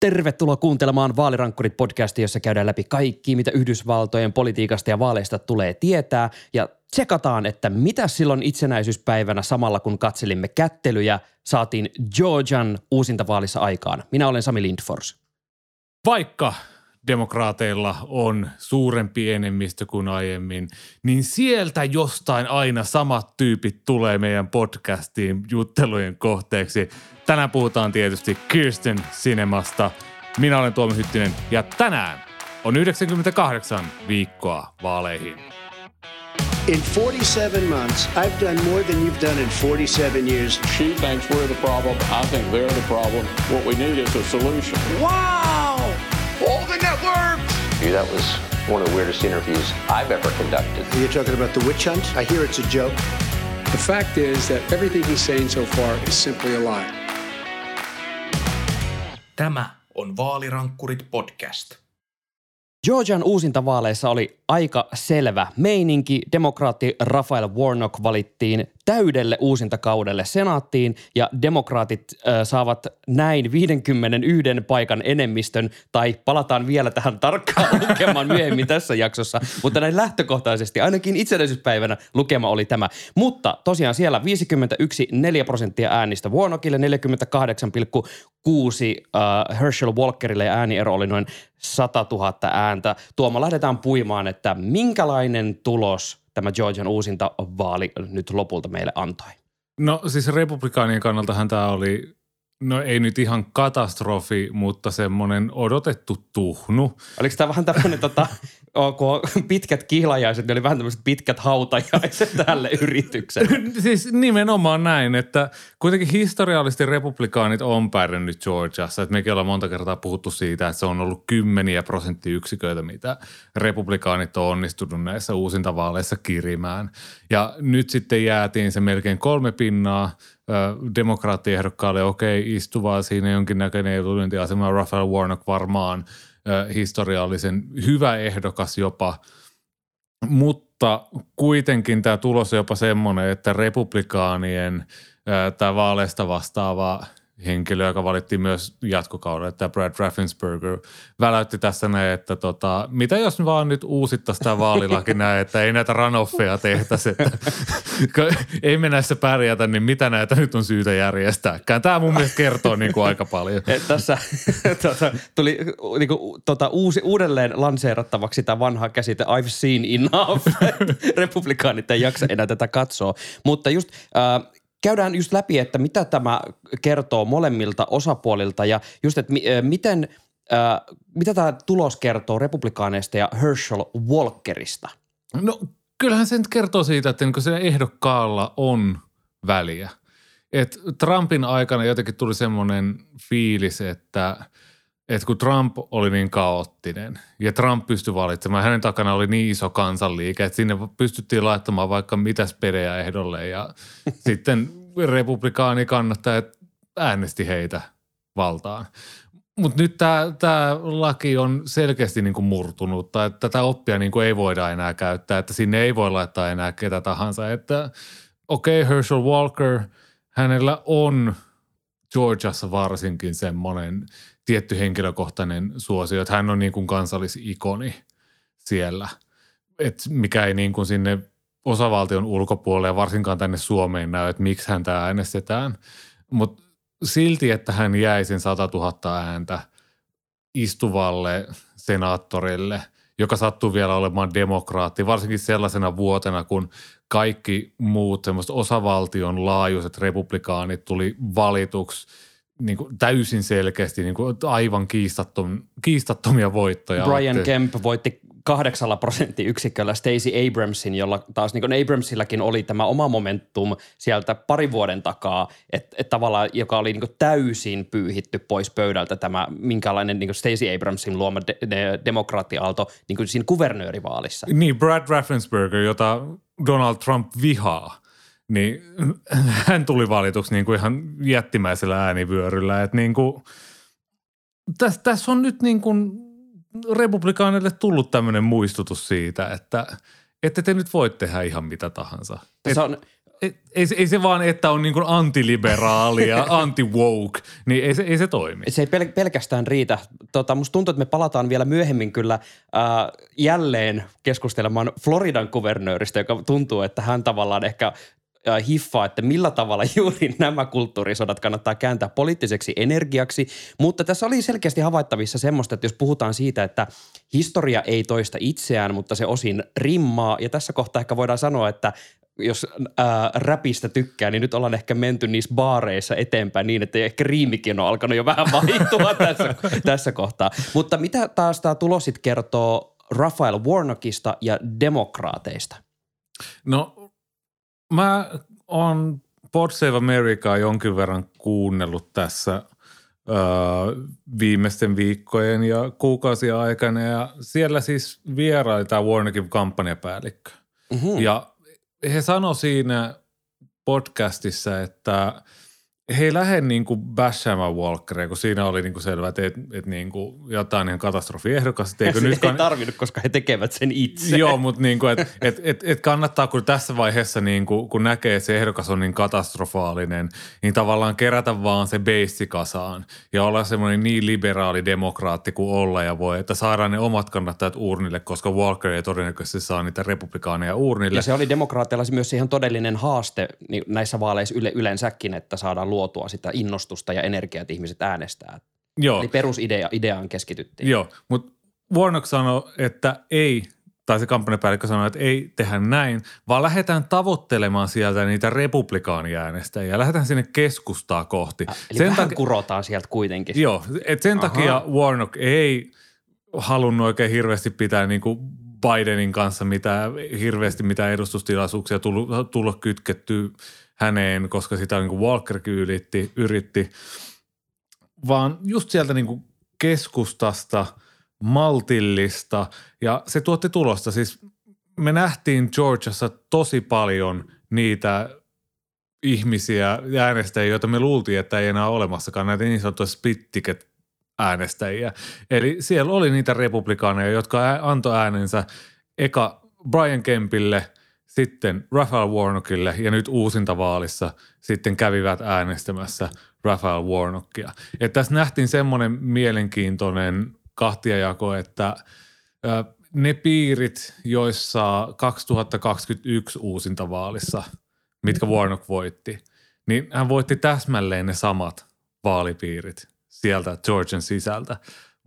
Tervetuloa kuuntelemaan Vaalirankkurit podcastia, jossa käydään läpi kaikki, mitä Yhdysvaltojen politiikasta ja vaaleista tulee tietää ja tsekataan, että mitä silloin itsenäisyyspäivänä samalla kun katselimme kättelyjä saatiin Georgian uusintavaalissa aikaan. Minä olen Sami Lindfors. Vaikka demokraateilla on suurempi enemmistö kuin aiemmin, niin sieltä jostain aina samat tyypit tulee meidän podcastiin juttelujen kohteeksi. Tänään puhutaan tietysti Kirsten Cinemasta. Minä olen Tuomi Hyttinen ja tänään on 98 viikkoa vaaleihin. In 47 months, I've done more than you've done in 47 years. She thinks we're the problem. I think they're the problem. What we need is a solution. Wow! Networks! That was one of the weirdest interviews I've ever conducted. You're talking about the witch hunt? I hear it's a joke. The fact is that everything he's saying so far is simply a lie. Tämä on Vaalirankkurit podcast. Georgian uusintavaaleissa oli aika selvä meininki. Demokraatti Rafael Warnock valittiin täydelle uusintakaudelle senaattiin ja demokraatit äh, saavat näin 51 paikan enemmistön tai palataan vielä tähän tarkkaan lukemaan myöhemmin tässä jaksossa, mutta näin lähtökohtaisesti ainakin itsenäisyyspäivänä lukema oli tämä. Mutta tosiaan siellä 51 4 prosenttia äänistä Warnockille, 48,6 äh, Herschel Walkerille ja ääniero oli noin 100 000 ääntä. Tuoma, lähdetään puimaan, että minkälainen tulos tämä Georgian uusinta vaali nyt lopulta meille antoi? No siis republikaanien kannaltahan tämä oli, no ei nyt ihan katastrofi, mutta semmoinen odotettu tuhnu. Oliko tämä vähän tämmöinen tota, kun pitkät kihlajaiset, niin oli vähän tämmöiset pitkät hautajaiset tälle yritykselle. siis nimenomaan näin, että kuitenkin historiallisesti republikaanit on pärjännyt Georgiassa. Että mekin ollaan monta kertaa puhuttu siitä, että se on ollut kymmeniä prosenttiyksiköitä, mitä republikaanit on onnistunut näissä uusintavaaleissa kirimään. Ja nyt sitten jäätiin se melkein kolme pinnaa demokraattiehdokkaalle, okei, istuvaa siinä jonkinnäköinen etulyöntiasema, Rafael Warnock varmaan – historiallisen hyvä ehdokas jopa, mutta kuitenkin tämä tulos on jopa semmoinen, että republikaanien tämä vaaleista vastaava henkilö, joka valittiin myös jatkokaudella, että Brad Raffensperger väläytti tässä näin, että tota, mitä jos vaan nyt uusittaisiin tämä vaalilaki näin, että ei näitä runoffeja tehtäisi, että ei me näissä pärjätä, niin mitä näitä nyt on syytä järjestääkään. Tämä mun mielestä kertoo niin kuin aika paljon. Et tässä tota, tuli niin kuin, tota, uusi, uudelleen lanseerattavaksi tämä vanha käsite I've seen enough. Republikaanit ei jaksa enää tätä katsoa. Mutta just äh, käydään just läpi, että mitä tämä kertoo molemmilta osapuolilta ja just, että miten, äh, mitä tämä tulos kertoo republikaaneista ja Herschel Walkerista? No kyllähän se nyt kertoo siitä, että niin se ehdokkaalla on väliä. Et Trumpin aikana jotenkin tuli semmoinen fiilis, että – että kun Trump oli niin kaoottinen ja Trump pystyi valitsemaan, hänen takana oli niin iso kansanliike, että sinne pystyttiin laittamaan vaikka mitä spedejä ehdolle ja sitten republikaani kannattajat äänesti heitä valtaan. Mutta nyt tämä laki on selkeästi niinku murtunut, tai tätä oppia niinku ei voida enää käyttää, että sinne ei voi laittaa enää ketä tahansa. Että okei, okay, Herschel Walker, hänellä on Georgiassa varsinkin semmoinen tietty henkilökohtainen suosio, että hän on niin kuin kansallisikoni siellä, että mikä ei niin kuin sinne osavaltion ulkopuolelle ja varsinkaan tänne Suomeen näy, että miksi häntä äänestetään. Mutta silti, että hän jäi sen 100 000 ääntä istuvalle senaattorille, joka sattuu vielä olemaan demokraatti, varsinkin sellaisena vuotena, kun kaikki muut semmoiset osavaltion laajuiset republikaanit tuli valituksi – niin kuin täysin selkeästi niin kuin aivan kiistattom, kiistattomia voittoja. Brian otti. Kemp voitti kahdeksalla prosenttiyksiköllä Stacey Abramsin, jolla taas niin kuin Abramsillakin oli tämä oma momentum sieltä pari vuoden takaa, että et tavallaan, joka oli niin kuin täysin pyyhitty pois pöydältä tämä minkälainen niin kuin Stacey Abramsin luoma de, de, demokraattiaalto niin kuin siinä kuvernöörivaalissa. Niin, Brad Raffensperger, jota Donald Trump vihaa – niin hän tuli valituksi niin kuin ihan jättimäisellä äänivyöryllä. Että niin kuin, tässä, tässä on nyt niin kuin republikaanille tullut tämmöinen muistutus siitä, että ette te nyt voi tehdä ihan mitä tahansa. Tässä on ei, ei, se- ei se vaan, että on niin kuin antiliberaali ja anti-woke, niin ei se, ei se toimi. Se ei pel- pelkästään riitä. Tota, musta tuntuu, että me palataan vielä myöhemmin kyllä äh, jälleen keskustelemaan Floridan kuvernööristä, joka tuntuu, että hän tavallaan ehkä hiffaa, että millä tavalla juuri nämä kulttuurisodat kannattaa kääntää poliittiseksi energiaksi. Mutta tässä oli selkeästi havaittavissa semmoista, että jos puhutaan siitä, että historia ei toista itseään, mutta se osin rimmaa. Ja tässä kohtaa ehkä voidaan sanoa, että jos ää, räpistä tykkää, niin nyt ollaan ehkä menty niissä baareissa eteenpäin niin, että ehkä riimikin on alkanut jo vähän vaihtua tässä, tässä kohtaa. Mutta mitä taas tämä tulos sit kertoo Raphael Warnockista ja demokraateista? No mä oon Pod Save Americaa jonkin verran kuunnellut tässä öö, viimeisten viikkojen ja kuukausien aikana ja siellä siis vieraili tämä Warnockin kampanjapäällikkö. Mm-hmm. Ja he sanoi siinä podcastissa, että he ei lähde niin kuin bashaamaan Walkeria, kun siinä oli niin kuin selvä, että, että, että niin kuin jotain ihan katastrofiehdokas. että Eikö Se nyt ei kann- tarvinnut, koska he tekevät sen itse. Joo, mutta niin kuin, et, et, et, et kannattaa, kun tässä vaiheessa, niin kuin, kun näkee, että se ehdokas on niin katastrofaalinen, niin tavallaan kerätä vaan se beissi kasaan ja olla semmoinen niin liberaali demokraatti kuin olla ja voi, että saadaan ne omat kannattajat urnille, koska Walker ei todennäköisesti saa niitä republikaaneja urnille. Ja se oli demokraateilla myös ihan todellinen haaste niin näissä vaaleissa yle, yleensäkin, että saadaan luotua sitä innostusta ja energiaa, että ihmiset äänestää. Joo. Eli perusidea, ideaan keskityttiin. Joo, mutta Warnock sanoi, että ei, tai se kampanjapäällikkö sanoi, että ei tehdä näin, vaan lähdetään tavoittelemaan sieltä niitä republikaaniäänestäjiä. Lähdetään sinne keskustaa kohti. Eli sen vähän kurotaan sieltä kuitenkin. Joo, et sen Aha. takia Warnock ei halunnut oikein hirveästi pitää niin kuin Bidenin kanssa mitään, hirveästi mitään edustustilaisuuksia tullut, tulla kytketty häneen, koska sitä niin kuin Walkerkin yritti, yritti, vaan just sieltä niin kuin keskustasta, maltillista ja se tuotti tulosta. Siis me nähtiin Georgiassa tosi paljon niitä ihmisiä ja äänestäjiä, joita me luultiin, että ei enää ole olemassakaan, näitä niin sanottuja split ticket äänestäjiä. Eli siellä oli niitä republikaaneja, jotka antoi äänensä eka Brian Kempille, sitten Raphael Warnockille ja nyt uusintavaalissa sitten kävivät äänestämässä Raphael Warnockia. Et tässä nähtiin semmoinen mielenkiintoinen kahtiajako, että ne piirit, joissa 2021 uusintavaalissa, mitkä Warnock voitti, niin hän voitti täsmälleen ne samat vaalipiirit sieltä Georgian sisältä,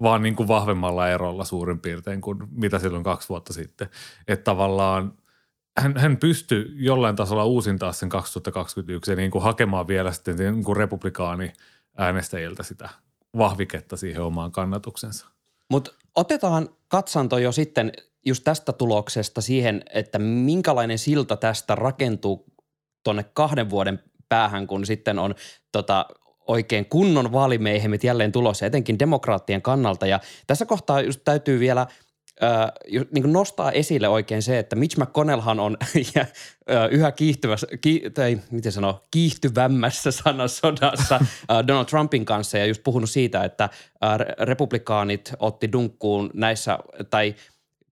vaan niin kuin vahvemmalla erolla suurin piirtein kuin mitä silloin kaksi vuotta sitten. Että tavallaan hän, hän pystyi jollain tasolla uusintaa sen 2021 ja niin kuin hakemaan vielä sitten niin kuin republikaani äänestäjiltä sitä vahviketta siihen omaan kannatuksensa. Mutta otetaan katsanto jo sitten just tästä tuloksesta siihen, että minkälainen silta tästä rakentuu tuonne kahden vuoden päähän, kun sitten on tota, oikein kunnon vaalimeihemet jälleen tulossa, etenkin demokraattien kannalta. Ja tässä kohtaa just täytyy vielä äh, niin kuin nostaa esille oikein se, että Mitch McConnellhan on ja, yhä kiihtyvässä, ki, tai miten sanoo, kiihtyvämmässä sanasodassa äh, Donald Trumpin kanssa. Ja just puhunut siitä, että äh, republikaanit otti dunkkuun näissä, tai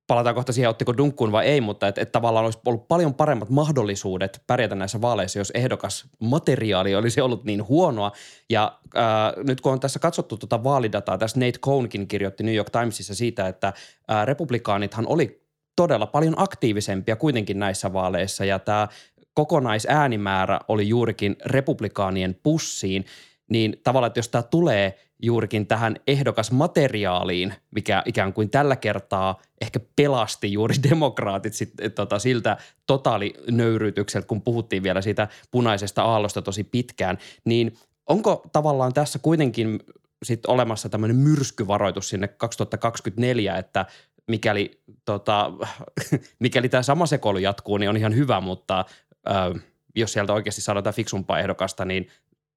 palataan kohta siihen, ottiko dunkkuun vai ei, mutta että et tavallaan olisi ollut paljon paremmat mahdollisuudet pärjätä näissä vaaleissa, jos ehdokas materiaali olisi ollut niin huonoa. Ja ää, nyt kun on tässä katsottu tuota vaalidataa, tässä Nate Cohnkin kirjoitti New York Timesissa siitä, että ää, republikaanithan oli todella paljon aktiivisempia kuitenkin näissä vaaleissa ja tämä kokonaisäänimäärä oli juurikin republikaanien pussiin, niin tavallaan, että jos tämä tulee juurikin tähän ehdokasmateriaaliin, mikä ikään kuin tällä kertaa ehkä pelasti juuri demokraatit sit, tota, siltä totaalinöyryytykseltä, kun puhuttiin vielä siitä punaisesta aallosta tosi pitkään, niin onko tavallaan tässä kuitenkin sit olemassa tämmöinen myrskyvaroitus sinne 2024, että mikäli, tota, mikäli tämä sama sekoilu jatkuu, niin on ihan hyvä, mutta ö, jos sieltä oikeasti saadaan fiksumpaa ehdokasta, niin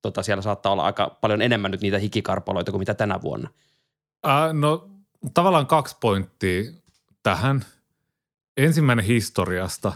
tota, siellä saattaa olla aika paljon enemmän nyt niitä hikikarpaloita kuin mitä tänä vuonna. Äh, no tavallaan kaksi pointtia tähän. Ensimmäinen historiasta.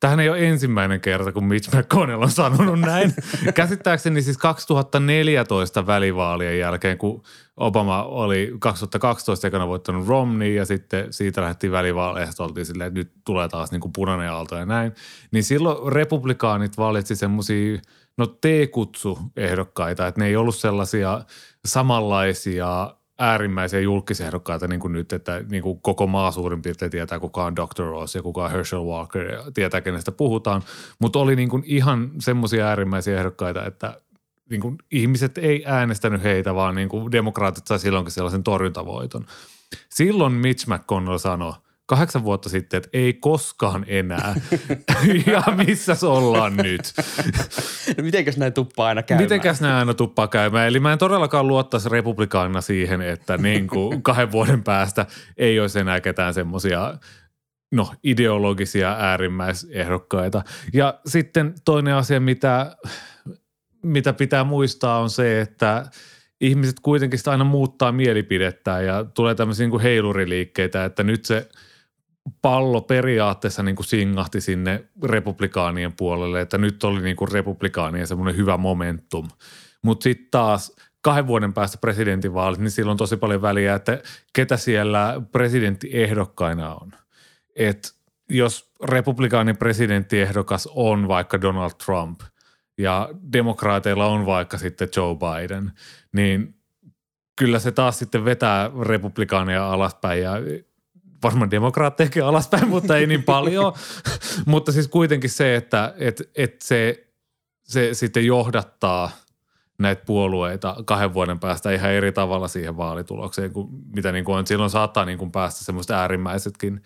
Tähän ei ole ensimmäinen kerta, kun Mitch McConnell on sanonut näin. Käsittääkseni siis 2014 välivaalien jälkeen, kun Obama oli 2012 ekana voittanut Romney ja sitten siitä lähti välivaaleista, oltiin silleen, että nyt tulee taas niin kuin punainen aalto ja näin. Niin silloin republikaanit valitsi semmoisia no T-kutsu ehdokkaita, että ne ei ollut sellaisia samanlaisia äärimmäisiä julkisehdokkaita niin kuin nyt, että niin kuin koko maa suurin piirtein tietää, kuka on Dr. Ross ja kuka on Herschel Walker ja tietää, kenestä puhutaan. Mutta oli niin kuin ihan semmoisia äärimmäisiä ehdokkaita, että niin kuin ihmiset ei äänestänyt heitä, vaan niin kuin demokraatit sai silloinkin sellaisen torjuntavoiton. Silloin Mitch McConnell sanoi – kahdeksan vuotta sitten, että ei koskaan enää. ja missä ollaan nyt? No mitenkäs näin tuppaa aina käymään? Mitenkäs näin aina tuppaa käymään? Eli mä en todellakaan luottaisi republikaanina siihen, että niin kuin kahden vuoden päästä ei olisi enää ketään semmoisia no, ideologisia äärimmäisehdokkaita. Ja sitten toinen asia, mitä, mitä pitää muistaa on se, että – ihmiset kuitenkin sitä aina muuttaa mielipidettä ja tulee tämmöisiä niin kuin heiluriliikkeitä, että nyt se – pallo periaatteessa niin kuin singahti sinne republikaanien puolelle, että nyt oli niin kuin republikaanien semmoinen hyvä momentum. Mutta sitten taas kahden vuoden päästä presidentinvaalit, niin silloin on tosi paljon väliä, että ketä siellä presidenttiehdokkaina on. Et jos republikaanin presidenttiehdokas on vaikka Donald Trump ja demokraateilla on vaikka sitten Joe Biden, niin kyllä se taas sitten vetää republikaania alaspäin ja varmaan demokraattejakin alaspäin, mutta ei niin paljon. mutta siis kuitenkin se, että et, et se, se sitten johdattaa näitä puolueita kahden vuoden päästä ihan eri tavalla siihen vaalitulokseen, kuin mitä niin kuin on. Silloin saattaa niin kuin päästä semmoista äärimmäisetkin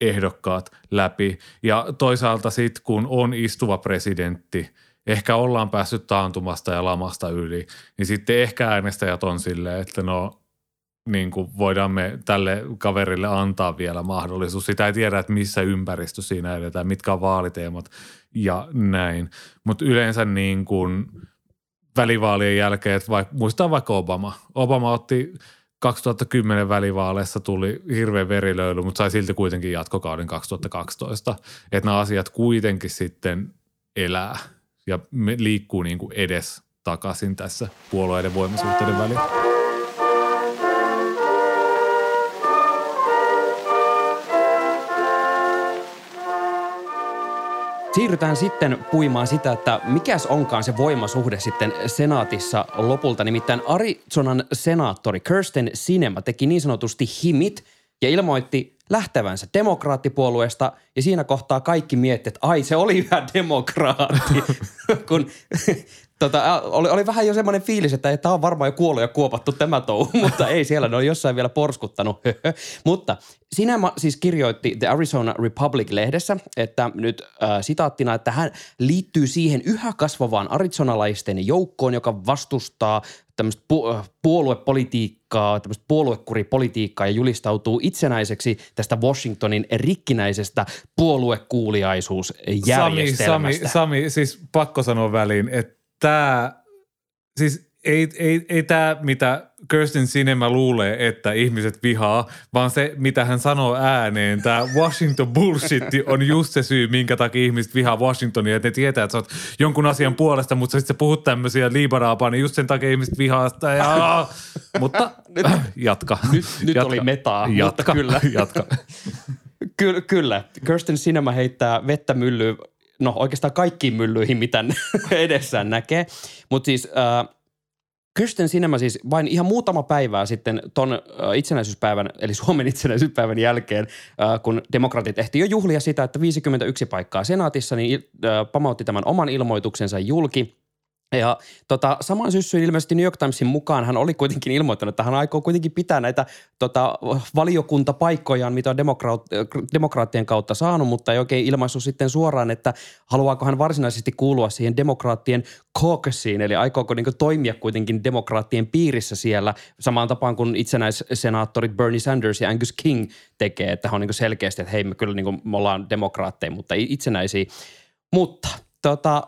ehdokkaat läpi. Ja toisaalta sitten, kun on istuva presidentti, ehkä ollaan päässyt taantumasta ja lamasta yli, niin sitten ehkä äänestäjät on silleen, että no niin kuin voidaan me tälle kaverille antaa vielä mahdollisuus. Sitä ei tiedä, että missä ympäristö siinä edetään, mitkä on vaaliteemat ja näin. Mutta yleensä niin kuin välivaalien jälkeen, että vaikka, muistaa vaikka Obama. Obama otti 2010 välivaaleissa tuli hirveän verilöyly, mutta sai silti kuitenkin jatkokauden 2012. Että nämä asiat kuitenkin sitten elää ja liikkuu niin kuin edes takaisin tässä puolueiden voimasuhteiden välillä. Siirrytään sitten puimaan sitä, että mikäs onkaan se voimasuhde sitten senaatissa lopulta. Nimittäin Arizonan senaattori Kirsten Sinema teki niin sanotusti himit ja ilmoitti lähtevänsä demokraattipuolueesta ja siinä kohtaa kaikki miettivät, että ai se oli yhä demokraatti, kun tota, oli, oli vähän jo semmoinen fiilis, että tämä on varmaan jo kuollut ja kuopattu tämä touhu, mutta ei siellä, ne on jossain vielä porskuttanut. mutta Sinema siis kirjoitti The Arizona Republic-lehdessä, että nyt äh, sitaattina, että hän liittyy siihen yhä kasvavaan arizonalaisten joukkoon, joka vastustaa tämmöistä pu- puoluepolitiikkaa, tämmöistä puoluekuripolitiikkaa ja julistautuu itsenäiseksi tästä Washingtonin rikkinäisestä puoluekuuliaisuusjärjestelmästä. Sami, Sami, Sami siis pakko sanoa väliin, että tämä, siis ei, ei, ei tämä, mitä Kirsten Sinema luulee, että ihmiset vihaa, vaan se, mitä hän sanoo ääneen, tämä Washington bullshit on just se syy, minkä takia ihmiset vihaa Washingtonia, että ne tietää, että sä oot jonkun asian puolesta, mutta sitten sä puhut tämmöisiä liibaraapaa, niin just sen takia ihmiset vihaa sitä. Ja, mutta nyt, jatka. Nyt, nyt jatka. oli metaa, jatka, mutta kyllä. Jatka. Ky- kyllä. Kirsten Sinema heittää vettä myllyyn no oikeastaan kaikkiin myllyihin, mitä edessään näkee. Mutta siis äh, Kirsten Sinema siis vain ihan muutama päivää sitten ton itsenäisyyspäivän, eli Suomen itsenäisyyspäivän jälkeen, kun demokraatit ehti jo juhlia sitä, että 51 paikkaa senaatissa, niin pamautti tämän oman ilmoituksensa julki – ja tota, samaan syssyyn ilmeisesti New York Timesin mukaan hän oli kuitenkin ilmoittanut, että hän aikoo kuitenkin pitää näitä tota, valiokuntapaikkojaan, mitä on demokraat, demokraattien kautta saanut, mutta ei oikein ilmaisu sitten suoraan, että haluaako hän varsinaisesti kuulua siihen demokraattien caucusiin, eli aikooko niin toimia kuitenkin demokraattien piirissä siellä samaan tapaan kuin itsenäissenaattorit Bernie Sanders ja Angus King tekee, että hän on niin selkeästi, että hei me kyllä niin me ollaan demokraatteja, mutta itsenäisiä. Mutta tota,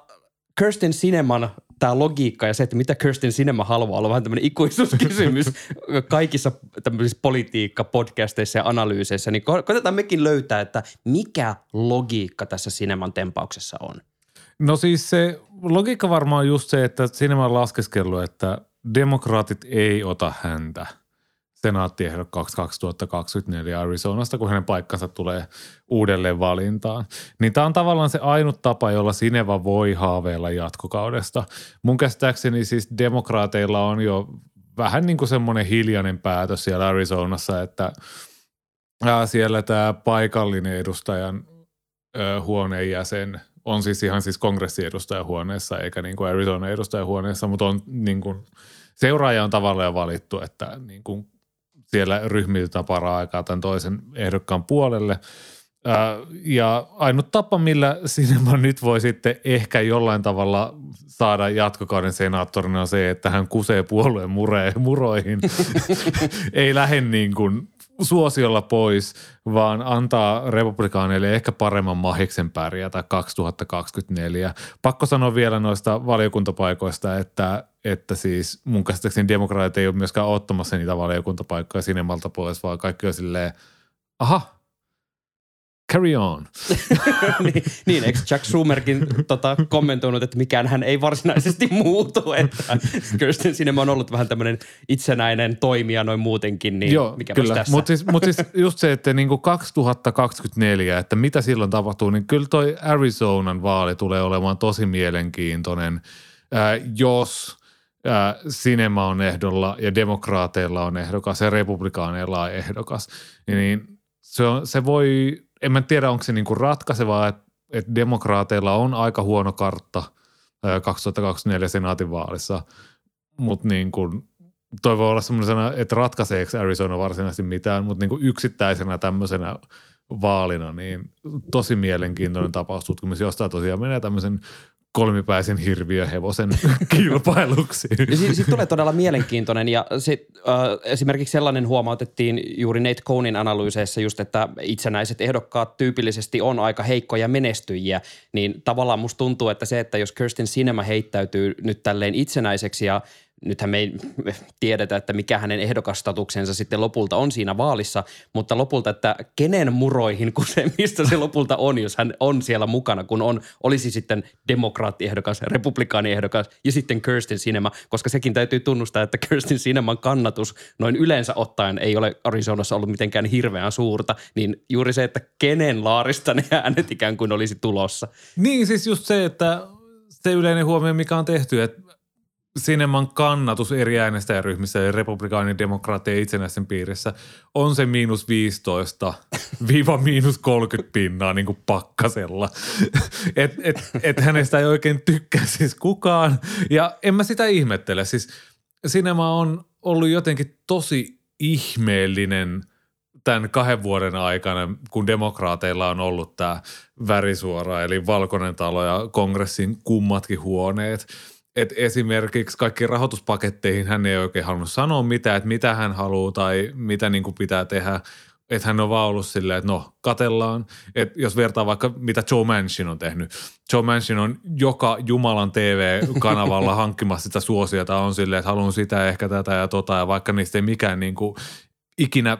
Kirsten Sineman tämä logiikka ja se, että mitä Kirsten Sinema haluaa, on vähän tämmöinen ikuisuuskysymys kaikissa tämmöisissä politiikka-podcasteissa ja analyyseissä, niin ko- koitetaan mekin löytää, että mikä logiikka tässä Sineman tempauksessa on. No siis se logiikka varmaan on just se, että Sinema on laskeskellut, että demokraatit ei ota häntä – senaattiehdokkaaksi 2024 Arizonasta, kun hänen paikkansa tulee uudelleen valintaan. Niin tämä on tavallaan se ainut tapa, jolla Sineva voi haaveilla jatkokaudesta. Mun käsittääkseni siis demokraateilla on jo vähän niin kuin semmoinen hiljainen päätös siellä Arizonassa, että siellä tämä paikallinen edustajan huoneen jäsen on siis ihan siis kongressiedustajahuoneessa eikä niin kuin Arizona edustajahuoneessa, mutta on niin kuin, seuraaja on tavallaan valittu, että niin kuin siellä ryhmitytään para-aikaa tämän toisen ehdokkaan puolelle. Ja ainut tapa, millä Sinema nyt voi sitten ehkä jollain tavalla saada jatkokauden senaattorina on se, että hän kusee puolueen muree, muroihin. Ei lähde niin kuin suosiolla pois, vaan antaa republikaaneille ehkä paremman mahiksen pärjätä 2024. Pakko sanoa vielä noista valiokuntapaikoista, että, että siis mun käsittääkseni demokraatit ei ole myöskään ottamassa niitä valiokuntapaikkoja sinemalta pois, vaan kaikki on silleen, aha, carry on. niin, niin, eikö Jack Schumerkin tota, kommentoinut, että mikään hän ei varsinaisesti muutu, että Kirsten Sinema on ollut vähän tämmöinen itsenäinen toimija noin muutenkin, niin Joo, mikä kyllä. tässä? Mutta siis, mut siis just se, että niinku 2024, että mitä silloin tapahtuu, niin kyllä toi Arizonan vaali tulee olemaan tosi mielenkiintoinen, äh, jos äh, – Sinema on ehdolla ja demokraateilla on ehdokas ja republikaaneilla on ehdokas, niin se, on, se voi en mä tiedä, onko se niinku ratkaisevaa, että, että demokraateilla on aika huono kartta 2024 senaatin vaalissa, mutta niin kuin, toi voi olla semmoisena, että ratkaiseeko Arizona varsinaisesti mitään, mutta niin yksittäisenä tämmöisenä vaalina, niin tosi mielenkiintoinen tapaustutkimus, josta tosiaan menee tämmöisen kolmipäisen hirviöhevosen kilpailuksi. Sitten sit tulee todella mielenkiintoinen ja sit, äh, esimerkiksi sellainen huomautettiin juuri Nate Cohnin analyyseissa just, että itsenäiset ehdokkaat tyypillisesti on aika heikkoja menestyjiä, niin tavallaan musta tuntuu, että se, että jos Kirsten Sinema heittäytyy nyt tälleen itsenäiseksi ja nythän me ei tiedetä, että mikä hänen ehdokasstatuksensa sitten lopulta on siinä vaalissa, mutta lopulta, että kenen muroihin se, mistä se lopulta on, jos hän on siellä mukana, kun on, olisi sitten demokraattiehdokas, republikaaniehdokas ja sitten Kirsten Sinema, koska sekin täytyy tunnustaa, että Kirsten Sineman kannatus noin yleensä ottaen ei ole Arizonassa ollut mitenkään hirveän suurta, niin juuri se, että kenen laarista ne äänet ikään kuin olisi tulossa. Niin, siis just se, että se yleinen huomio, mikä on tehty, että Sineman kannatus eri äänestäjäryhmissä ja republikaanin demokraattien itsenäisen piirissä on se miinus 15 viiva miinus 30 pinnaa niin kuin pakkasella. Et, et, et hänestä ei oikein tykkää siis kukaan ja en mä sitä ihmettele. Siis Sinema on ollut jotenkin tosi ihmeellinen tämän kahden vuoden aikana, kun demokraateilla on ollut tämä värisuora, eli Valkoinen talo ja kongressin kummatkin huoneet – että esimerkiksi kaikki rahoituspaketteihin hän ei oikein halunnut sanoa mitään, että mitä hän haluaa tai mitä niin kuin pitää tehdä. Että hän on vaan ollut silleen, että no, katellaan. Että jos vertaa vaikka mitä Joe Manchin on tehnyt. Joe Manchin on joka Jumalan TV-kanavalla hankkimassa sitä suosiota on silleen, että haluan sitä, ehkä tätä ja tota. Ja vaikka niistä ei mikään niin kuin ikinä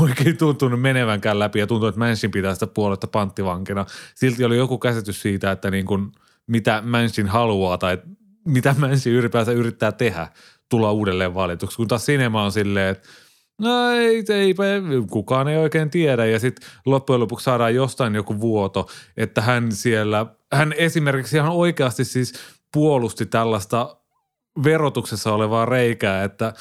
oikein tuntunut menevänkään läpi ja tuntuu, että Manchin pitää sitä puoletta panttivankina. Silti oli joku käsitys siitä, että niin kuin, mitä Manchin haluaa tai mitä Mansi ylipäänsä yrittää tehdä, tulla uudelleen valituksi. Kun taas Sinema on silleen, että no ei, ei, kukaan ei oikein tiedä. Ja sitten loppujen lopuksi saadaan jostain joku vuoto, että hän siellä, hän esimerkiksi ihan oikeasti siis puolusti tällaista verotuksessa olevaa reikää, että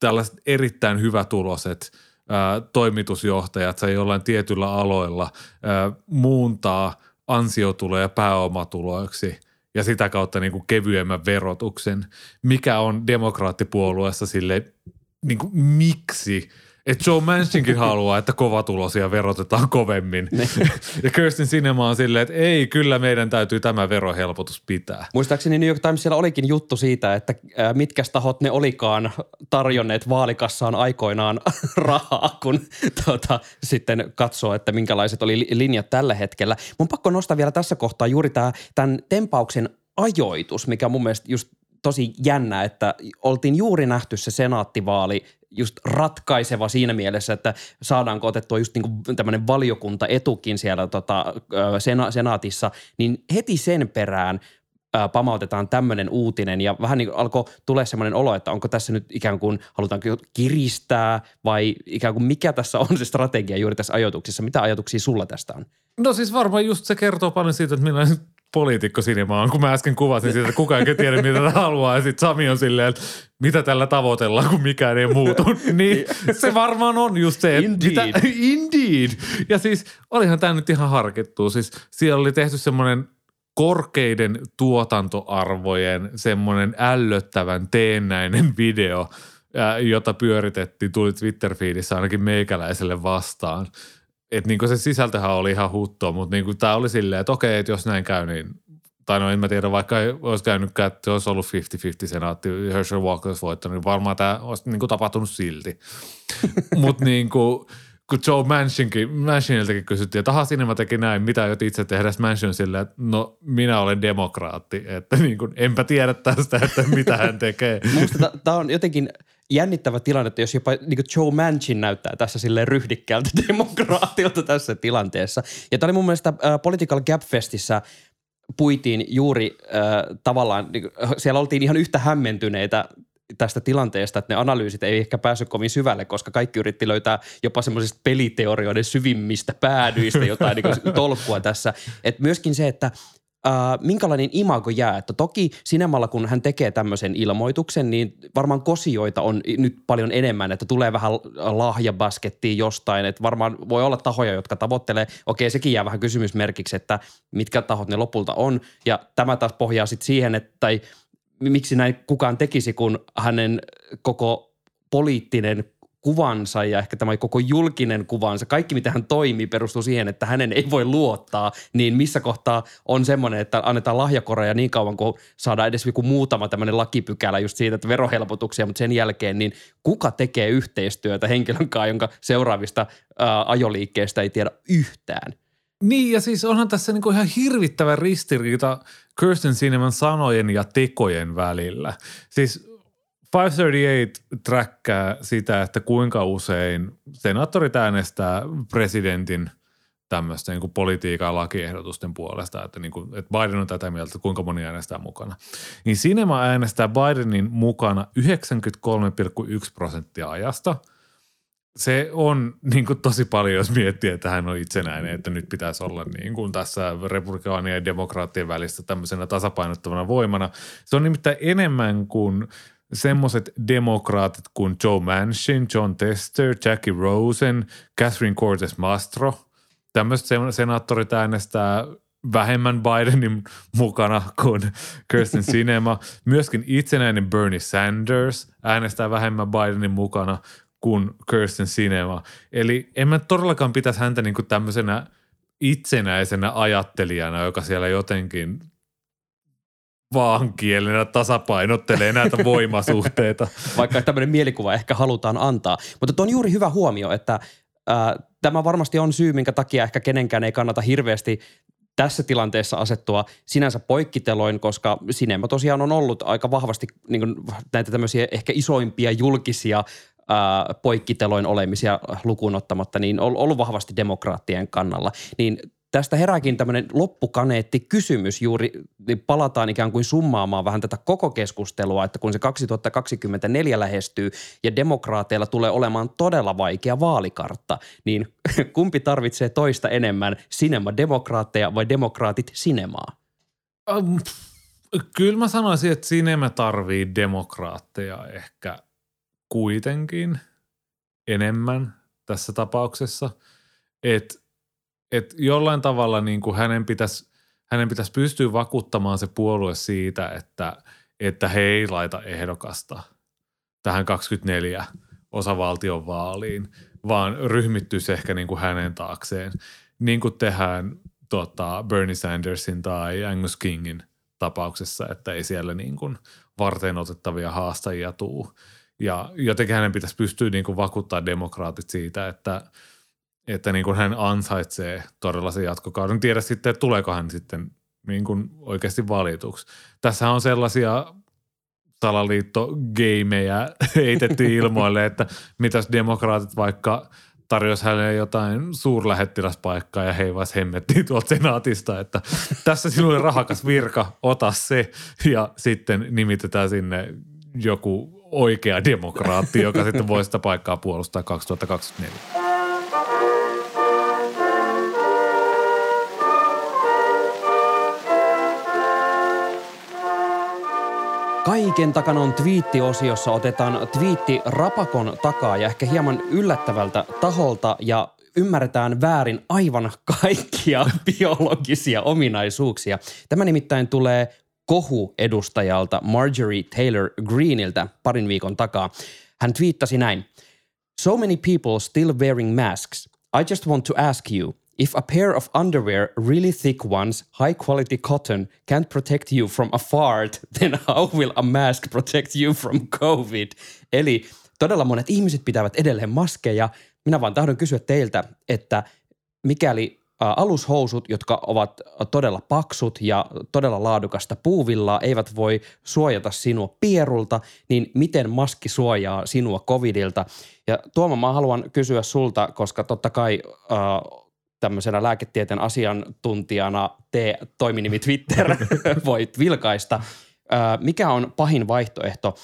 tällaiset erittäin hyvätuloiset ää, toimitusjohtajat sai jollain tietyllä aloilla ää, muuntaa ansiotuloja pääomatuloiksi – ja sitä kautta niin kuin kevyemmän verotuksen, mikä on demokraattipuolueessa sille niin kuin, miksi – että Joe Manchinkin haluaa, että kovatulosia verotetaan kovemmin. ja Kirsten Sinema on silleen, että ei, kyllä meidän täytyy tämä verohelpotus pitää. Muistaakseni New York Times siellä olikin juttu siitä, että mitkä tahot ne olikaan tarjonneet vaalikassaan aikoinaan rahaa, kun tuota, sitten katsoo, että minkälaiset oli linjat tällä hetkellä. Mun pakko nostaa vielä tässä kohtaa juuri tämä, tämän tempauksen ajoitus, mikä mun mielestä just tosi jännä, että oltiin juuri nähty se senaattivaali just ratkaiseva siinä mielessä, että saadaanko otettua just niin tämmöinen valiokuntaetukin siellä tota, sena, senaatissa, niin heti sen perään pamautetaan tämmöinen uutinen ja vähän niin alkoi tulee semmoinen olo, että onko tässä nyt ikään kuin, halutaanko kiristää vai ikään kuin mikä tässä on se strategia juuri tässä ajoituksessa. Mitä ajatuksia sulla tästä on? No siis varmaan just se kertoo paljon siitä, että millainen poliitikko sinima on, kun mä äsken kuvasin siitä, että kukaan ei tiedä, mitä haluaa. Ja sitten Sami on silleen, että mitä tällä tavoitellaan, kun mikään ei muutu. niin se varmaan on just se, että Indeed. Mitä, indeed. Ja siis olihan tämä nyt ihan harkittu. Siis siellä oli tehty semmoinen korkeiden tuotantoarvojen semmoinen ällöttävän teennäinen video, jota pyöritettiin, tuli Twitter-fiidissä ainakin meikäläiselle vastaan. Että niinku se sisältöhän oli ihan huttoa, mutta niinku tämä oli silleen, että okei, että jos näin käy, niin tai no en mä tiedä, vaikka ei olisi käynytkään, että olisi ollut 50-50 senaatti, Herschel Walker olisi voittanut, niin varmaan tämä olisi niinku tapahtunut silti. mutta niinku, kun Joe Manchinkin, Manchiniltakin kysyttiin, että aha, Sinema teki näin, mitä aiot itse tehdä? Manchin silleen, että no minä olen demokraatti, että niin kuin, enpä tiedä tästä, että mitä hän tekee. Musta tämä on jotenkin jännittävä tilanne, että jos jopa niin Joe Manchin näyttää tässä sille ryhdikkäältä demokraatilta tässä tilanteessa. Ja tämä oli mun mielestä äh, Political Gap Festissä puitiin juuri äh, tavallaan, niin, siellä oltiin ihan yhtä hämmentyneitä tästä tilanteesta, että ne analyysit ei ehkä päässyt kovin syvälle, koska kaikki yritti löytää jopa semmoisista peliteorioiden syvimmistä päädyistä jotain niin tolkkua tässä. Et myöskin se, että äh, minkälainen imago jää. Että toki sinemalla, kun hän tekee tämmöisen ilmoituksen, niin varmaan kosioita on nyt paljon enemmän, että tulee vähän lahjabaskettiin jostain. Että varmaan voi olla tahoja, jotka tavoittelee. Okei, sekin jää vähän kysymysmerkiksi, että mitkä tahot ne lopulta on. Ja tämä taas pohjaa sitten siihen, että tai miksi näin kukaan tekisi, kun hänen koko poliittinen kuvansa ja ehkä tämä koko julkinen kuvansa, kaikki mitä hän toimii perustuu siihen, että hänen ei voi luottaa, niin missä kohtaa on semmoinen, että annetaan lahjakoreja niin kauan, kun saadaan edes joku muutama tämmöinen lakipykälä just siitä, että verohelpotuksia, mutta sen jälkeen niin kuka tekee yhteistyötä henkilön kanssa, jonka seuraavista ää, ajoliikkeestä ei tiedä yhtään. Niin ja siis onhan tässä niinku ihan hirvittävä ristiriita Kirsten Cineman sanojen ja tekojen välillä. Siis 538 träkkää sitä, että kuinka usein senaattorit äänestää presidentin tämmöistä niin kuin politiikan lakiehdotusten puolesta, että, niin kuin, että Biden on tätä mieltä, että kuinka moni äänestää mukana. Niin Sinema äänestää Bidenin mukana 93,1 prosenttia ajasta – se on niin kuin tosi paljon, jos miettii, että hän on itsenäinen, että nyt pitäisi olla niin kuin tässä republikaanien ja demokraattien välistä tämmöisenä tasapainottavana voimana. Se on nimittäin enemmän kuin semmoiset demokraatit kuin Joe Manchin, John Tester, Jackie Rosen, Catherine Cortez Mastro. Tämmöiset senaattorit äänestää vähemmän Bidenin mukana kuin Kirsten Sinema. Myöskin itsenäinen Bernie Sanders äänestää vähemmän Bidenin mukana kuin Kirsten Sinema. Eli en mä todellakaan pitäisi häntä niin kuin tämmöisenä itsenäisenä ajattelijana, joka siellä jotenkin vaankielenä tasapainottelee näitä voimasuhteita. Vaikka tämmöinen mielikuva ehkä halutaan antaa. Mutta tuo on juuri hyvä huomio, että ää, tämä varmasti on syy, minkä takia ehkä kenenkään ei kannata hirveästi tässä tilanteessa asettua sinänsä poikkiteloin, koska Sinema tosiaan on ollut aika vahvasti niin kuin, näitä tämmöisiä ehkä isoimpia julkisia ää, poikkiteloin olemisia lukuun ottamatta, niin on ollut vahvasti demokraattien kannalla. Niin tästä herääkin tämmöinen loppukaneetti kysymys juuri, niin palataan ikään kuin summaamaan vähän tätä koko keskustelua, että kun se 2024 lähestyy ja demokraateilla tulee olemaan todella vaikea vaalikartta, niin kumpi tarvitsee toista enemmän, sinema-demokraatteja vai demokraatit sinemaa? Um, kyllä mä sanoisin, että sinema tarvii demokraatteja ehkä kuitenkin enemmän tässä tapauksessa, että et jollain tavalla niin kuin hänen pitäisi hänen pitäisi pystyä vakuuttamaan se puolue siitä, että, että he ei laita ehdokasta tähän 24 osavaltion vaaliin, vaan ryhmittyisi ehkä niin kuin hänen taakseen, niin kuin tehdään tota, Bernie Sandersin tai Angus Kingin tapauksessa, että ei siellä niin kuin varten otettavia haastajia tuu. Ja jotenkin hänen pitäisi pystyä niin kuin vakuuttaa demokraatit siitä, että, että niin kuin hän ansaitsee todella sen jatkokauden. Tiedä sitten, että tuleeko hän sitten niin kuin oikeasti valituksi. Tässä on sellaisia salaliittogeimejä heitetty ilmoille, että mitäs demokraatit vaikka tarjosi hänelle jotain suurlähettiläspaikkaa ja heivas hemmettiin tuolta senaatista, että tässä sinulle rahakas virka, ota se ja sitten nimitetään sinne joku oikea demokraatti, joka sitten voi sitä paikkaa puolustaa 2024. Kaiken takana on twiittiosiossa. Otetaan twiitti rapakon takaa ja ehkä hieman yllättävältä taholta ja ymmärretään väärin aivan kaikkia biologisia ominaisuuksia. Tämä nimittäin tulee kohu-edustajalta Marjorie Taylor Greeniltä parin viikon takaa. Hän twiittasi näin. So many people still wearing masks. I just want to ask you – If a pair of underwear, really thick ones, high quality cotton, can't protect you from a fart, then how will a mask protect you from COVID? Eli todella monet ihmiset pitävät edelleen maskeja. Minä vaan tahdon kysyä teiltä, että mikäli alushousut, jotka ovat todella paksut ja todella laadukasta puuvillaa, eivät voi suojata sinua pierulta, niin miten maski suojaa sinua covidilta? Ja Tuoma, mä haluan kysyä sulta, koska totta kai äh, tämmöisenä lääketieteen asiantuntijana tee toiminimi Twitter voit vilkaista. Mikä on pahin vaihtoehto?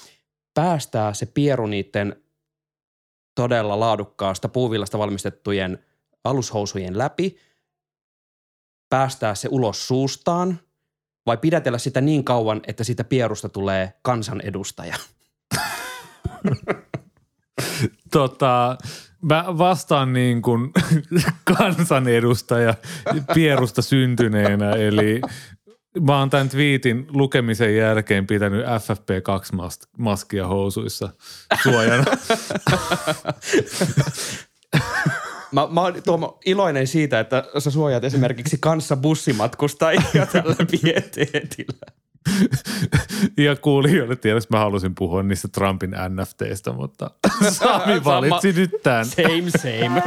Päästää se pieru niiden todella laadukkaasta puuvillasta valmistettujen alushousujen läpi, päästää se ulos suustaan vai pidätellä sitä niin kauan, että siitä pierusta tulee kansanedustaja? tota, Mä vastaan niin kuin kansanedustaja Pierusta syntyneenä, eli mä oon tämän twiitin lukemisen jälkeen pitänyt FFP2-maskia housuissa suojana. Mä, mä oon Tuomo, iloinen siitä, että sä suojaat esimerkiksi kanssa bussimatkustajia tällä pieteetillä. ja kuulijoille tiedoksi mä halusin puhua niistä Trumpin NFTistä, mutta Sami valitsi nyt tämän. Same, same.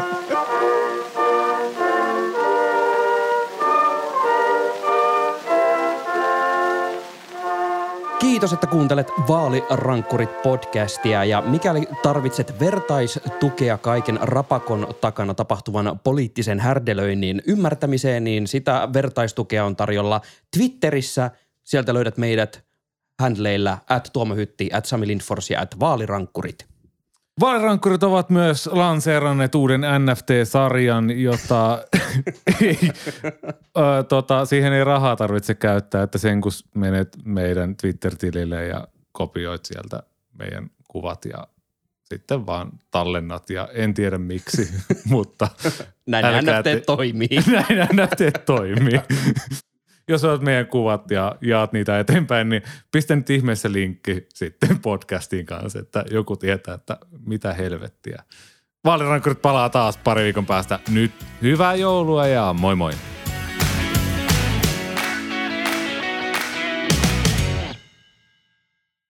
Kiitos, että kuuntelet Vaalirankkurit podcastia ja mikäli tarvitset vertaistukea kaiken rapakon takana tapahtuvan poliittisen härdelöinnin ymmärtämiseen, niin sitä vertaistukea on tarjolla Twitterissä – Sieltä löydät meidät handleilla at Tuomohytti, at Sami Lindfors ja at Vaalirankkurit. Vaalirankkurit ovat myös lanseeranneet uuden NFT-sarjan, jota ei, ö, tota, siihen ei rahaa tarvitse käyttää, että sen kun menet meidän Twitter-tilille ja kopioit sieltä meidän kuvat ja sitten vaan tallennat ja en tiedä miksi, mutta näin NFT te- toimii. näin NFT toimii jos olet meidän kuvat ja jaat niitä eteenpäin, niin pistä nyt ihmeessä linkki sitten podcastiin kanssa, että joku tietää, että mitä helvettiä. Vaalirankkurit palaa taas pari viikon päästä. Nyt hyvää joulua ja moi moi!